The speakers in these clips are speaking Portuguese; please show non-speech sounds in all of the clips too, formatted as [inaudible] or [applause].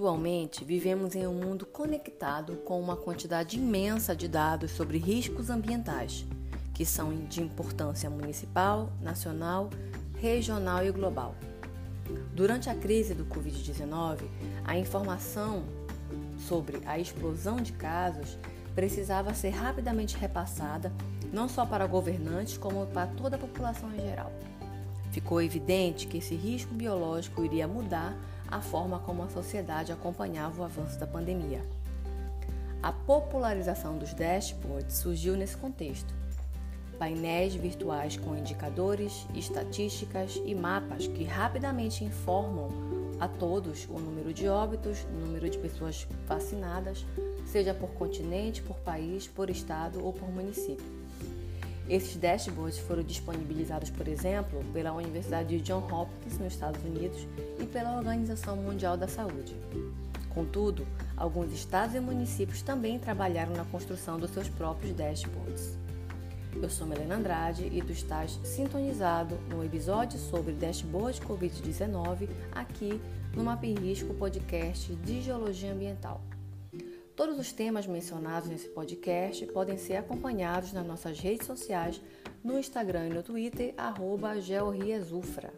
Atualmente, vivemos em um mundo conectado com uma quantidade imensa de dados sobre riscos ambientais, que são de importância municipal, nacional, regional e global. Durante a crise do Covid-19, a informação sobre a explosão de casos precisava ser rapidamente repassada não só para governantes, como para toda a população em geral. Ficou evidente que esse risco biológico iria mudar a forma como a sociedade acompanhava o avanço da pandemia. A popularização dos dashboards surgiu nesse contexto. Painéis virtuais com indicadores, estatísticas e mapas que rapidamente informam a todos o número de óbitos, o número de pessoas vacinadas, seja por continente, por país, por estado ou por município. Esses dashboards foram disponibilizados, por exemplo, pela Universidade de Johns Hopkins, nos Estados Unidos, e pela Organização Mundial da Saúde. Contudo, alguns estados e municípios também trabalharam na construção dos seus próprios dashboards. Eu sou Melena Andrade e tu estás sintonizado no episódio sobre dashboard Covid-19 aqui no Map Risco Podcast de Geologia Ambiental. Todos os temas mencionados nesse podcast podem ser acompanhados nas nossas redes sociais, no Instagram e no Twitter, georriesufra.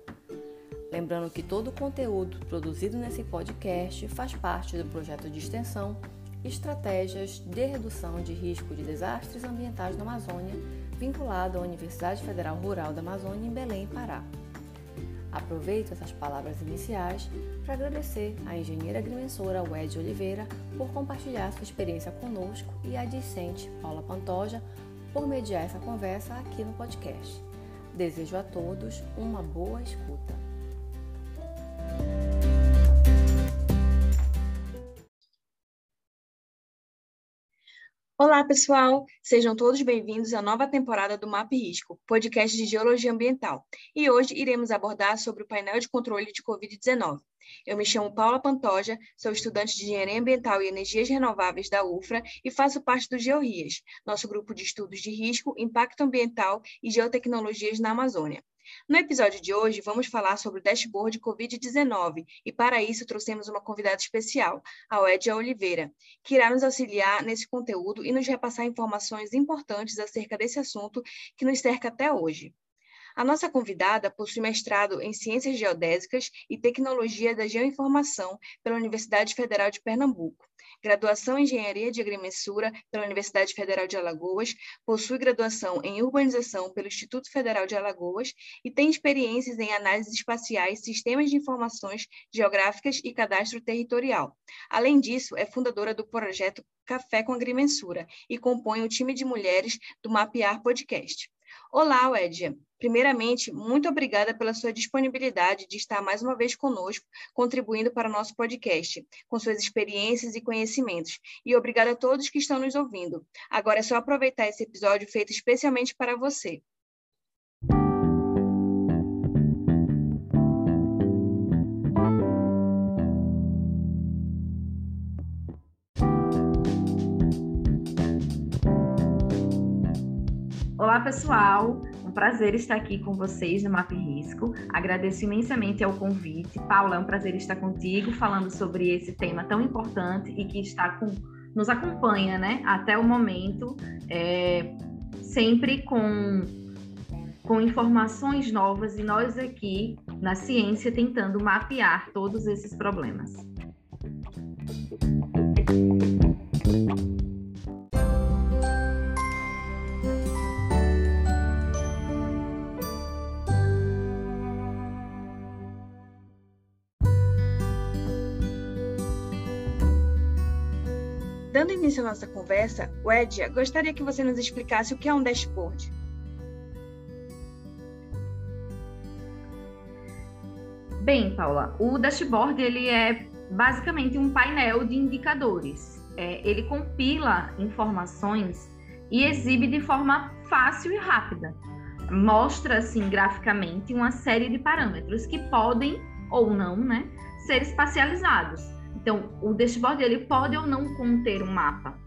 Lembrando que todo o conteúdo produzido nesse podcast faz parte do projeto de extensão Estratégias de Redução de Risco de Desastres Ambientais na Amazônia, vinculado à Universidade Federal Rural da Amazônia em Belém, Pará. Aproveito essas palavras iniciais para agradecer à engenheira agrimensora Wed Oliveira por compartilhar sua experiência conosco e a discente Paula Pantoja por mediar essa conversa aqui no podcast. Desejo a todos uma boa escuta. Olá, pessoal! Sejam todos bem-vindos à nova temporada do MAP Risco, podcast de Geologia Ambiental. E hoje iremos abordar sobre o painel de controle de Covid-19. Eu me chamo Paula Pantoja, sou estudante de Engenharia Ambiental e Energias Renováveis da UFRA e faço parte do GeoRias, nosso grupo de estudos de risco, impacto ambiental e geotecnologias na Amazônia. No episódio de hoje, vamos falar sobre o dashboard Covid-19 e, para isso, trouxemos uma convidada especial, a Edia Oliveira, que irá nos auxiliar nesse conteúdo e nos repassar informações importantes acerca desse assunto que nos cerca até hoje. A nossa convidada possui mestrado em Ciências Geodésicas e Tecnologia da Geoinformação pela Universidade Federal de Pernambuco, graduação em Engenharia de Agrimensura pela Universidade Federal de Alagoas, possui graduação em Urbanização pelo Instituto Federal de Alagoas e tem experiências em análises espaciais, sistemas de informações geográficas e cadastro territorial. Além disso, é fundadora do projeto Café com Agrimensura e compõe o time de mulheres do Mapear Podcast. Olá, Wedia. Primeiramente, muito obrigada pela sua disponibilidade de estar mais uma vez conosco, contribuindo para o nosso podcast, com suas experiências e conhecimentos. E obrigada a todos que estão nos ouvindo. Agora é só aproveitar esse episódio feito especialmente para você. Olá, pessoal. Um prazer estar aqui com vocês no Map Risco. Agradeço imensamente ao convite. Paula, é um prazer estar contigo falando sobre esse tema tão importante e que está com, nos acompanha, né, até o momento, é, sempre com com informações novas e nós aqui na ciência tentando mapear todos esses problemas. Início à nossa conversa, Wedia, gostaria que você nos explicasse o que é um dashboard. Bem, Paula, o dashboard ele é basicamente um painel de indicadores. É, ele compila informações e exibe de forma fácil e rápida. Mostra, assim, graficamente uma série de parâmetros que podem ou não, né, ser espacializados. Então, o dashboard ele pode ou não conter um mapa,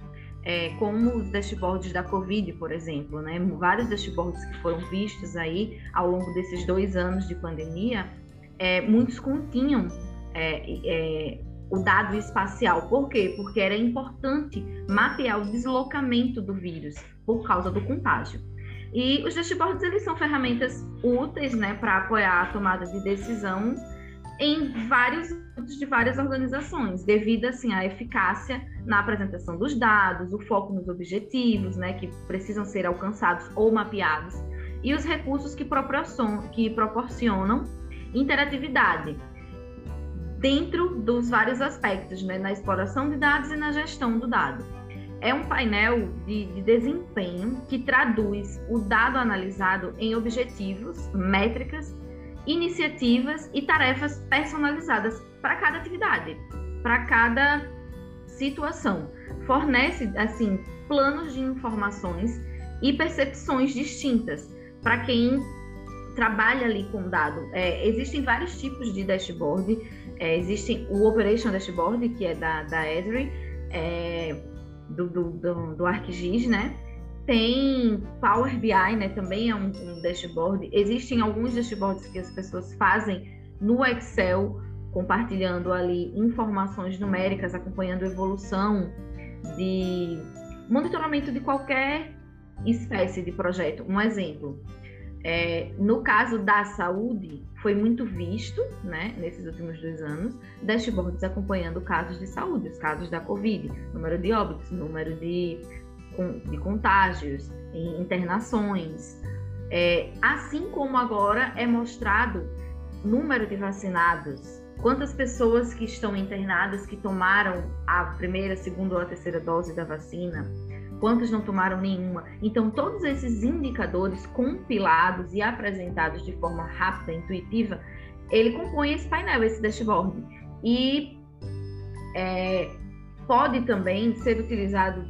é, como os dashboards da Covid, por exemplo, né? Vários dashboards que foram vistos aí ao longo desses dois anos de pandemia, é, muitos continham é, é o dado espacial. Por quê? Porque era importante mapear o deslocamento do vírus por causa do contágio. E os dashboards eles são ferramentas úteis, né, para apoiar a tomada de decisão em vários de várias organizações, devido assim à eficácia na apresentação dos dados, o foco nos objetivos, né, que precisam ser alcançados ou mapeados, e os recursos que proporcionam, que proporcionam interatividade dentro dos vários aspectos, né, na exploração de dados e na gestão do dado. É um painel de, de desempenho que traduz o dado analisado em objetivos, métricas iniciativas e tarefas personalizadas para cada atividade, para cada situação. Fornece, assim, planos de informações e percepções distintas para quem trabalha ali com dado. É, existem vários tipos de dashboard. É, existe o Operation Dashboard, que é da, da Esri, é, do, do, do, do ArcGIS, né? Tem Power BI, né? Também é um, um dashboard. Existem alguns dashboards que as pessoas fazem no Excel, compartilhando ali informações numéricas, acompanhando a evolução de monitoramento de qualquer espécie de projeto. Um exemplo, é, no caso da saúde, foi muito visto, né, nesses últimos dois anos, dashboards acompanhando casos de saúde, os casos da Covid, número de óbitos, número de de contágios, em internações. É, assim como agora é mostrado número de vacinados, quantas pessoas que estão internadas que tomaram a primeira, segunda ou a terceira dose da vacina, quantos não tomaram nenhuma. Então, todos esses indicadores compilados e apresentados de forma rápida, intuitiva, ele compõe esse painel, esse dashboard. E é, pode também ser utilizado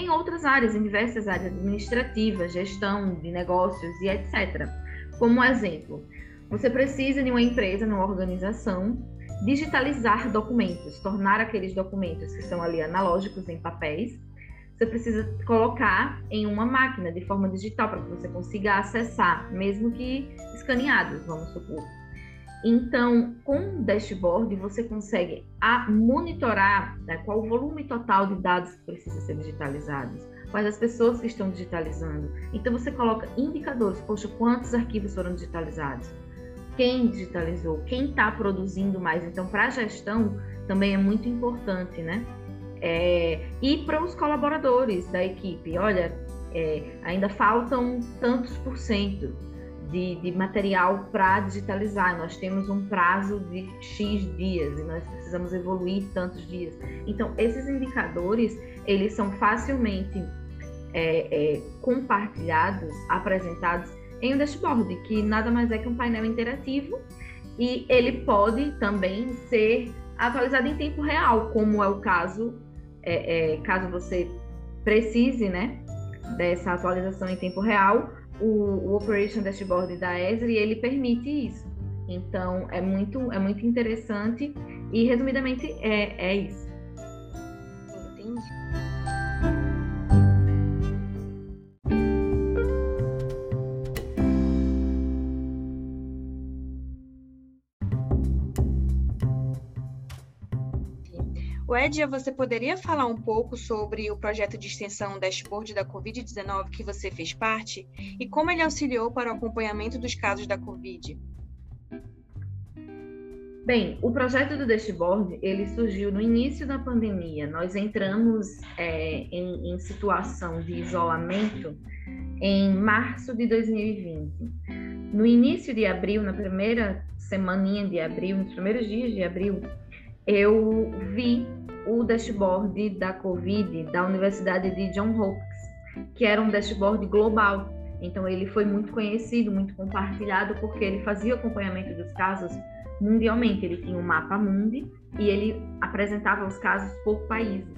em outras áreas, em diversas áreas administrativas, gestão de negócios e etc. Como exemplo, você precisa de uma empresa, numa organização, digitalizar documentos, tornar aqueles documentos que são ali analógicos em papéis, você precisa colocar em uma máquina de forma digital para que você consiga acessar, mesmo que escaneados, vamos supor. Então, com o dashboard, você consegue monitorar né, qual o volume total de dados que precisa ser digitalizados, quais as pessoas que estão digitalizando. Então, você coloca indicadores, poxa, quantos arquivos foram digitalizados? Quem digitalizou? Quem está produzindo mais? Então, para a gestão, também é muito importante, né? É, e para os colaboradores da equipe, olha, é, ainda faltam tantos por cento de, de material para digitalizar. Nós temos um prazo de X dias e nós precisamos evoluir tantos dias. Então, esses indicadores, eles são facilmente é, é, compartilhados, apresentados em um dashboard, que nada mais é que um painel interativo e ele pode também ser atualizado em tempo real, como é o caso, é, é caso você precise, né, dessa atualização em tempo real, o, o Operation Dashboard da Esri, ele permite isso. Então, é muito, é muito interessante e, resumidamente, é, é isso. Entendi. Edia, você poderia falar um pouco sobre o projeto de extensão Dashboard da Covid-19 que você fez parte e como ele auxiliou para o acompanhamento dos casos da Covid? Bem, o projeto do Dashboard ele surgiu no início da pandemia. Nós entramos é, em, em situação de isolamento em março de 2020. No início de abril, na primeira semaninha de abril, nos primeiros dias de abril, eu vi o dashboard da Covid da Universidade de John Hopkins, que era um dashboard global. Então, ele foi muito conhecido, muito compartilhado, porque ele fazia acompanhamento dos casos mundialmente. Ele tinha um mapa mundi e ele apresentava os casos por países.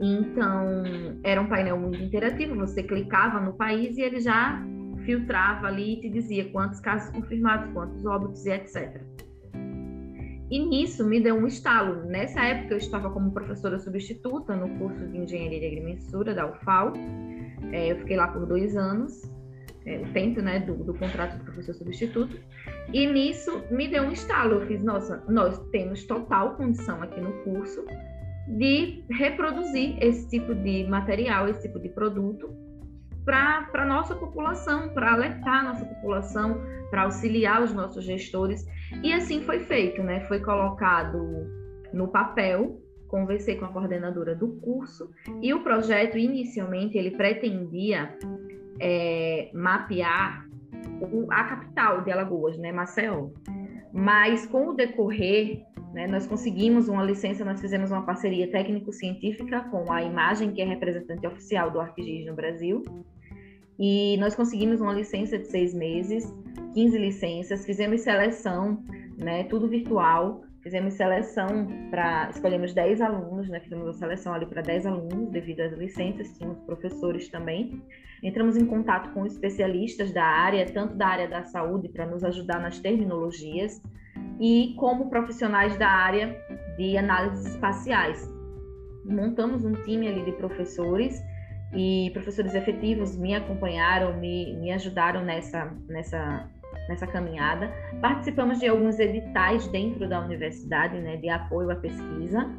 Então, era um painel muito interativo. Você clicava no país e ele já filtrava ali e te dizia quantos casos confirmados, quantos óbitos e etc. E nisso me deu um estalo. Nessa época eu estava como professora substituta no curso de Engenharia de Agrimensura da UFAL. É, eu fiquei lá por dois anos. é, o tempo né, do, do contrato do professor substituto. E nisso me deu um estalo. Eu fiz, nossa, nós temos total condição aqui no curso de reproduzir esse tipo de material, esse tipo de produto para a nossa população, para alertar a nossa população, para auxiliar os nossos gestores. E assim foi feito, né? Foi colocado no papel, conversei com a coordenadora do curso, e o projeto, inicialmente, ele pretendia é, mapear o, a capital de Alagoas, né, Maceió. Mas com o decorrer, né, nós conseguimos uma licença, nós fizemos uma parceria técnico-científica com a Imagem, que é representante oficial do ArcGIS no Brasil, e nós conseguimos uma licença de seis meses, 15 licenças, fizemos seleção, né, tudo virtual, fizemos seleção para, escolhemos 10 alunos, né, fizemos a seleção ali para 10 alunos devido às licenças, tínhamos professores também. Entramos em contato com especialistas da área, tanto da área da saúde, para nos ajudar nas terminologias, e como profissionais da área de análises espaciais. Montamos um time ali de professores e professores efetivos me acompanharam, me, me ajudaram nessa, nessa, nessa caminhada. Participamos de alguns editais dentro da universidade, né, de apoio à pesquisa.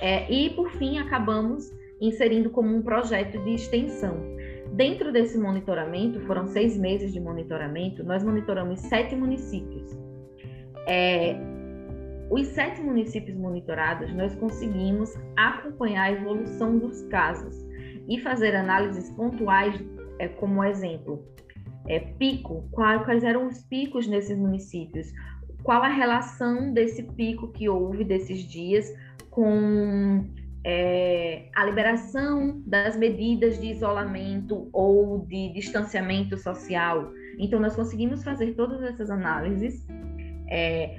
É, e, por fim, acabamos inserindo como um projeto de extensão. Dentro desse monitoramento, foram seis meses de monitoramento, nós monitoramos sete municípios. É, os sete municípios monitorados, nós conseguimos acompanhar a evolução dos casos e fazer análises pontuais, é, como exemplo, é, pico, quais, quais eram os picos nesses municípios, qual a relação desse pico que houve desses dias com é, a liberação das medidas de isolamento ou de distanciamento social. Então, nós conseguimos fazer todas essas análises, é,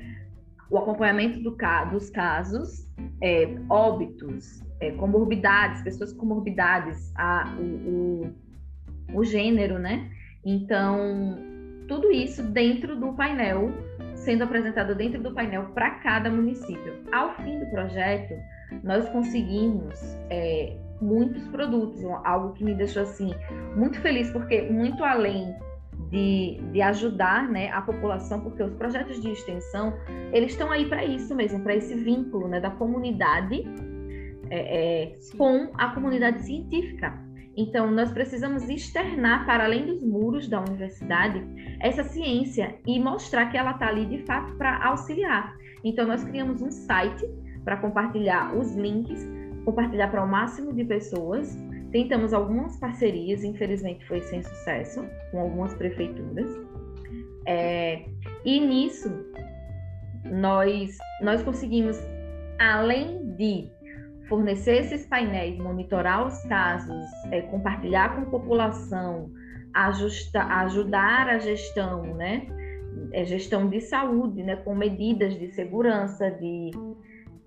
o acompanhamento do, dos casos, é, óbitos, é, comorbidades, pessoas com comorbidades, a, o, o, o gênero, né? Então, tudo isso dentro do painel, sendo apresentado dentro do painel para cada município. Ao fim do projeto, nós conseguimos é, muitos produtos, algo que me deixou assim muito feliz, porque muito além de, de ajudar né, a população, porque os projetos de extensão eles estão aí para isso mesmo, para esse vínculo né, da comunidade é, é, com a comunidade científica. Então, nós precisamos externar para além dos muros da universidade essa ciência e mostrar que ela está ali de fato para auxiliar. Então, nós criamos um site para compartilhar os links, compartilhar para o máximo de pessoas. Tentamos algumas parcerias, infelizmente foi sem sucesso, com algumas prefeituras. É, e nisso, nós, nós conseguimos, além de fornecer esses painéis, monitorar os casos, é, compartilhar com a população, ajustar, ajudar a gestão, né? É, gestão de saúde, né? Com medidas de segurança, de,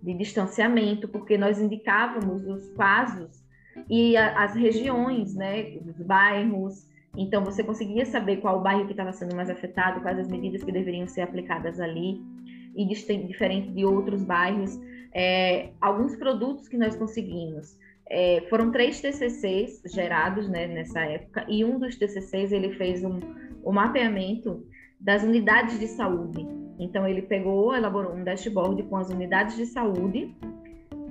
de distanciamento, porque nós indicávamos os casos e a, as regiões, né? Os bairros. Então, você conseguia saber qual o bairro que estava sendo mais afetado, quais as medidas que deveriam ser aplicadas ali, e diferente de outros bairros é, alguns produtos que nós conseguimos. É, foram três TCCs gerados né, nessa época e um dos TCCs ele fez um, um mapeamento das unidades de saúde. Então ele pegou, elaborou um dashboard com as unidades de saúde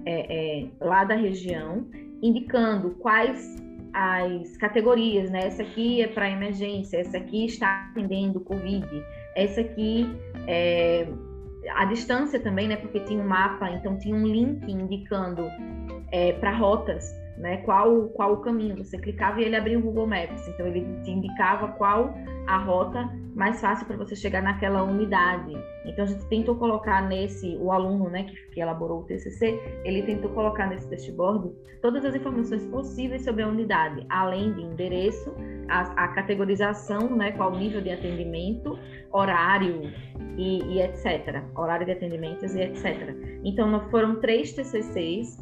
é, é, lá da região, indicando quais as categorias, né? Essa aqui é para emergência, essa aqui está atendendo Covid, essa aqui é, a distância também, né? Porque tinha um mapa, então tinha um link indicando é, para rotas, né? Qual, qual o caminho. Você clicava e ele abria o Google Maps. Então ele te indicava qual a rota mais fácil para você chegar naquela unidade. Então a gente tentou colocar nesse, o aluno, né, que, que elaborou o TCC, ele tentou colocar nesse dashboard todas as informações possíveis sobre a unidade, além de endereço, a, a categorização, né, qual nível de atendimento, horário e, e, etc. Horário de atendimentos e etc. Então, foram três TCCs,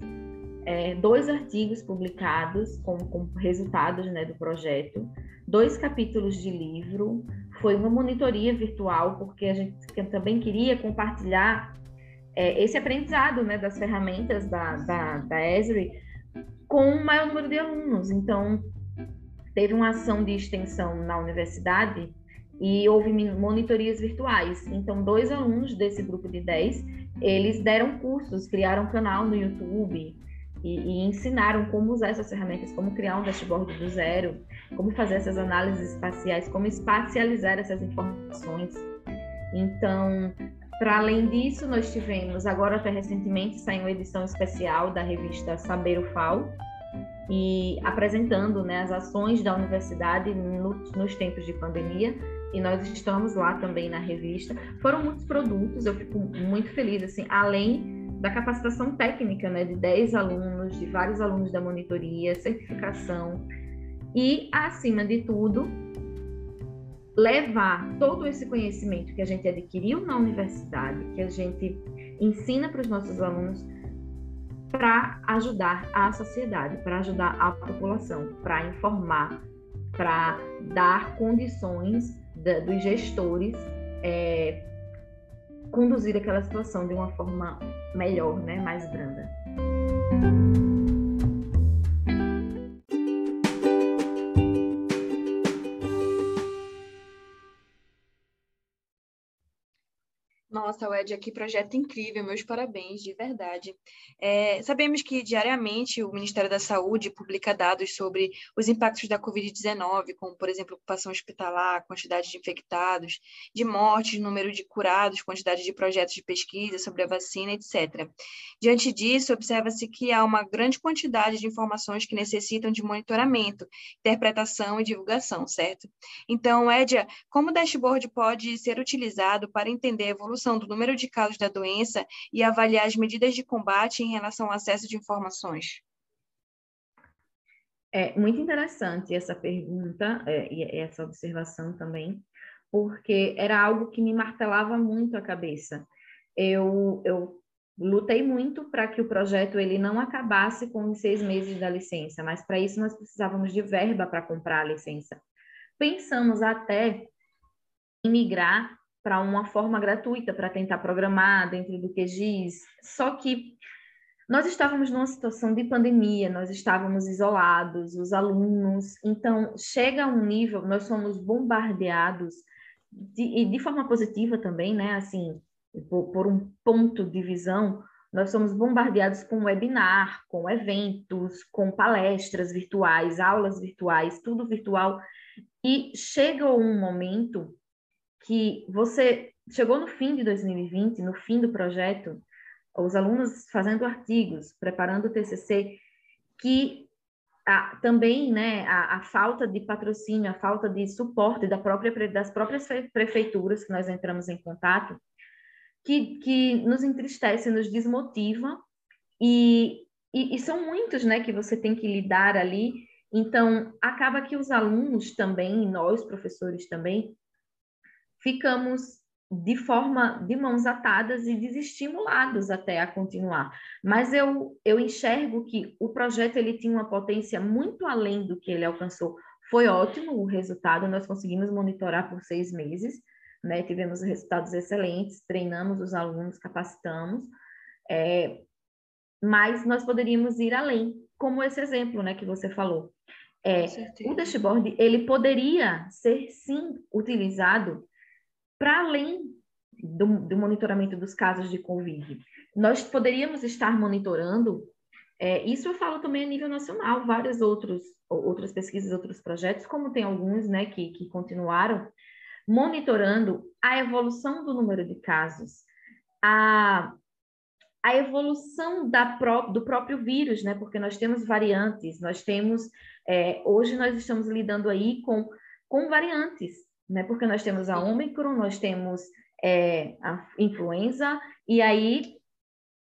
é, dois artigos publicados com, com resultados né, do projeto, dois capítulos de livro, foi uma monitoria virtual, porque a gente também queria compartilhar é, esse aprendizado né, das ferramentas da, da, da Esri com o maior número de alunos. Então, teve uma ação de extensão na universidade e houve monitorias virtuais. Então, dois alunos desse grupo de 10, eles deram cursos, criaram um canal no YouTube e, e, ensinaram como usar essas ferramentas, como criar um dashboard do zero, como fazer essas análises espaciais, como espacializar essas informações. Então, para além disso, nós tivemos, agora até recentemente, saiu uma edição especial da revista Saber o FAO, e apresentando né, as ações da universidade no, nos tempos de pandemia, e nós estamos lá também na revista. Foram muitos produtos, eu fico muito feliz, assim, além da capacitação técnica, né, de 10 alunos, de vários alunos da monitoria, certificação, e, acima de tudo, levar todo esse conhecimento que a gente adquiriu na universidade, que a gente ensina para os nossos alunos, para ajudar a sociedade, para ajudar a população, para informar, para dar condições da, dos gestores é, conduzir aquela situação de uma forma melhor, né, mais branda. Nossa, Ed, que projeto incrível, meus parabéns, de verdade. É, sabemos que diariamente o Ministério da Saúde publica dados sobre os impactos da Covid-19, como, por exemplo, ocupação hospitalar, quantidade de infectados, de mortes, número de curados, quantidade de projetos de pesquisa sobre a vacina, etc. Diante disso, observa-se que há uma grande quantidade de informações que necessitam de monitoramento, interpretação e divulgação, certo? Então, Edia, como o dashboard pode ser utilizado para entender a evolução do número de casos da doença e avaliar as medidas de combate em relação ao acesso de informações? É muito interessante essa pergunta é, e essa observação também, porque era algo que me martelava muito a cabeça. Eu, eu lutei muito para que o projeto ele não acabasse com os seis meses da licença, mas para isso nós precisávamos de verba para comprar a licença. Pensamos até em migrar para uma forma gratuita para tentar programar dentro do QGIS. Só que nós estávamos numa situação de pandemia, nós estávamos isolados, os alunos, então chega a um nível, nós somos bombardeados de, e de forma positiva também, né? Assim, por, por um ponto de visão, nós somos bombardeados com webinar, com eventos, com palestras virtuais, aulas virtuais, tudo virtual. E chega um momento que você chegou no fim de 2020, no fim do projeto, os alunos fazendo artigos, preparando o TCC, que a, também né, a, a, falta de patrocínio, a falta de suporte da própria, das próprias prefeituras que nós entramos em contato, que, que nos entristece, nos desmotiva, e, e, e são muitos né, que você tem que lidar ali. Então, acaba que os alunos também, nós, professores também, ficamos de forma de mãos atadas e desestimulados até a continuar. Mas eu, eu enxergo que o projeto ele tinha uma potência muito além do que ele alcançou. Foi ótimo o resultado, nós conseguimos monitorar por seis meses, né? tivemos resultados excelentes, treinamos os alunos, capacitamos, é, mas nós poderíamos ir além, como esse exemplo né, que você falou. É, o dashboard ele poderia ser sim utilizado para além do, do, monitoramento dos casos de Covid. Nós poderíamos estar monitorando, é, isso eu falo também a nível nacional, várias outros, outras pesquisas, outros projetos, como tem alguns né, que, que continuaram, monitorando a evolução do número de casos, a, a evolução pró do próprio vírus, né? Porque nós temos variantes, nós temos é, hoje nós estamos lidando aí com, com variantes né? Porque nós temos a Ômicron, nós temos é, a influenza, e aí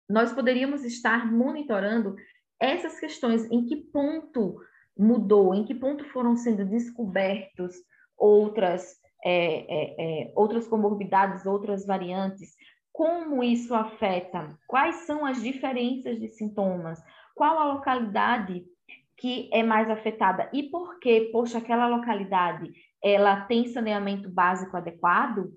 nós poderíamos estar monitorando essas questões, em que ponto mudou, em que ponto foram sendo descobertos outras, é, é, é outras comorbidades, outras variantes, como isso afeta, quais são as diferenças de sintomas, qual a localidade que é mais afetada e por que, poxa, aquela localidade ela tem saneamento básico adequado,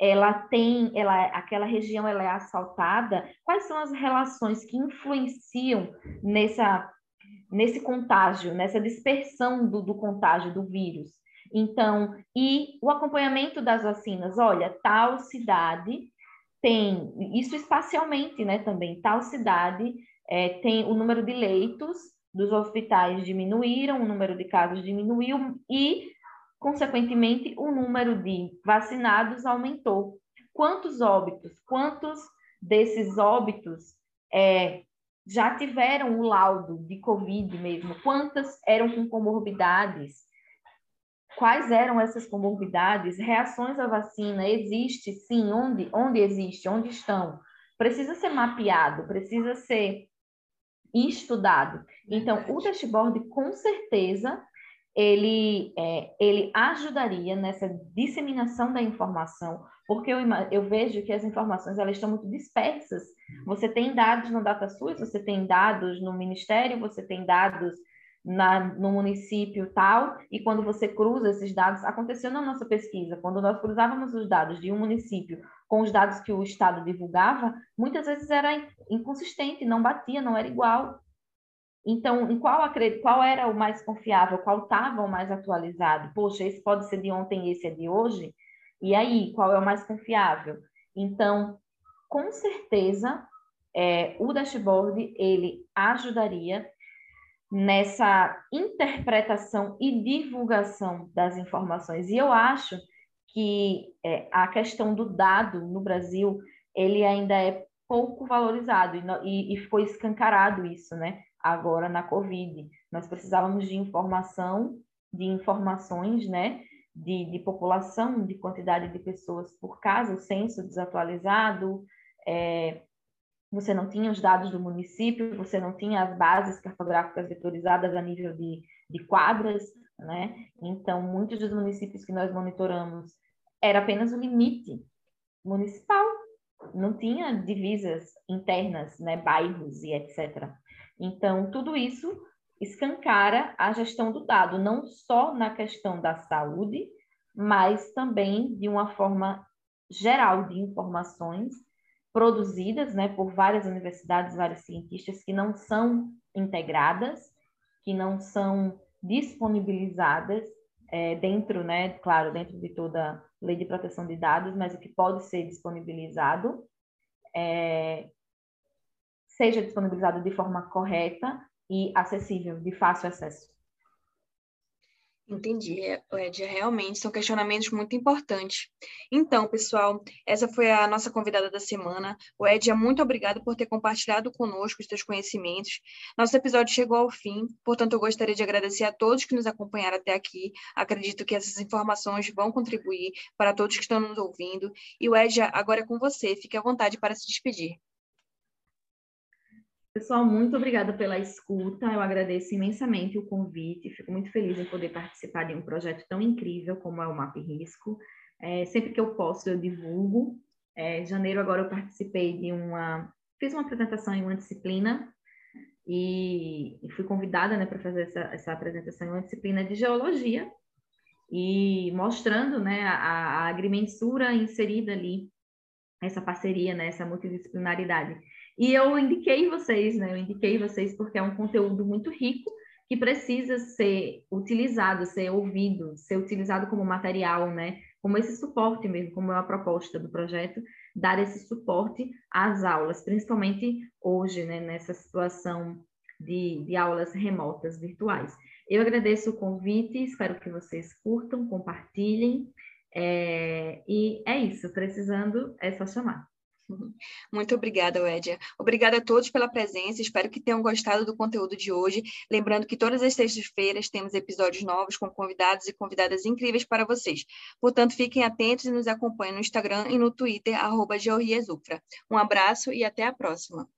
ela tem, ela, aquela região ela é asfaltada, quais são as relações que influenciam nessa, nesse contágio, nessa dispersão do, do contágio do vírus. Então, e o acompanhamento das vacinas, olha, tal cidade tem, isso espacialmente, né, também, tal cidade é, tem o número de leitos dos hospitais diminuíram, o número de casos diminuiu e, consequentemente, o número de vacinados aumentou. Quantos óbitos, quantos desses óbitos é, já tiveram o laudo de Covid mesmo? Quantas eram com comorbidades? Quais eram essas comorbidades? Reações à vacina? Existe, sim. Onde, onde existe? Onde estão? Precisa ser mapeado, precisa ser estudado. Então, o dashboard, com certeza, ele, é, ele ajudaria nessa disseminação da informação, porque eu, eu vejo que as informações elas estão muito dispersas. Você tem dados no DataSUS, você tem dados no Ministério, você tem dados na, no município tal, e quando você cruza esses dados, aconteceu na nossa pesquisa, quando nós cruzávamos os dados de um município com os dados que o Estado divulgava, muitas vezes era inconsistente, não batia, não era igual. Então, em qual, qual era o mais confiável, qual estava o mais atualizado? Poxa, esse pode ser de ontem, esse é de hoje? E aí, qual é o mais confiável? Então, com certeza, é, o dashboard, ele ajudaria nessa interpretação e divulgação das informações. E eu acho que é, a questão do dado no Brasil, ele ainda é pouco valorizado e, e, e foi escancarado isso, né? Agora na Covid, nós precisávamos de informação, de informações, né? De, de população, de quantidade de pessoas por casa, o censo desatualizado, é, você não tinha os dados do município, você não tinha as bases cartográficas vetorizadas a nível de, de quadras, né? Então, muitos dos municípios que nós monitoramos era apenas o limite municipal, não tinha divisas internas, né, bairros e etc. Então, tudo isso escancara a gestão do dado, não só na questão da saúde, mas também de uma forma geral de informações produzidas né, por várias universidades, vários cientistas que não são integradas, que não são disponibilizadas é, dentro, né, claro, dentro de toda lei de proteção de dados, mas o que pode ser disponibilizado é, seja disponibilizado de forma correta e acessível, de fácil acesso. Entendi, é, Ed, realmente são questionamentos muito importantes. Então, pessoal, essa foi a nossa convidada da semana. O Ed, muito obrigado por ter compartilhado conosco os seus conhecimentos. Nosso episódio chegou ao fim, portanto, eu gostaria de agradecer a todos que nos acompanharam até aqui. Acredito que essas informações vão contribuir para todos que estão nos ouvindo. E o Ed, agora é com você. Fique à vontade para se despedir. Pessoal, muito obrigada pela escuta. Eu agradeço imensamente o convite. Fico muito feliz em poder participar de um projeto tão incrível como é o MAP Risco. É, sempre que eu posso, eu divulgo. É, janeiro, agora, eu participei de uma. Fiz uma apresentação em uma disciplina e, e fui convidada né, para fazer essa, essa apresentação em uma disciplina de geologia e mostrando né, a, a agrimensura inserida ali, essa parceria, né, essa multidisciplinaridade. E eu indiquei vocês, né? Eu indiquei vocês porque é um conteúdo muito rico que precisa ser utilizado, ser ouvido, ser utilizado como material, né? Como esse suporte mesmo, como é a proposta do projeto, dar esse suporte às aulas, principalmente hoje, né? Nessa situação de, de aulas remotas, virtuais. Eu agradeço o convite, espero que vocês curtam, compartilhem. É, e é isso, precisando é só chamar. [laughs] Muito obrigada, Wedia. Obrigada a todos pela presença. Espero que tenham gostado do conteúdo de hoje. Lembrando que todas as sextas-feiras temos episódios novos com convidados e convidadas incríveis para vocês. Portanto, fiquem atentos e nos acompanhem no Instagram e no Twitter, arroba Um abraço e até a próxima.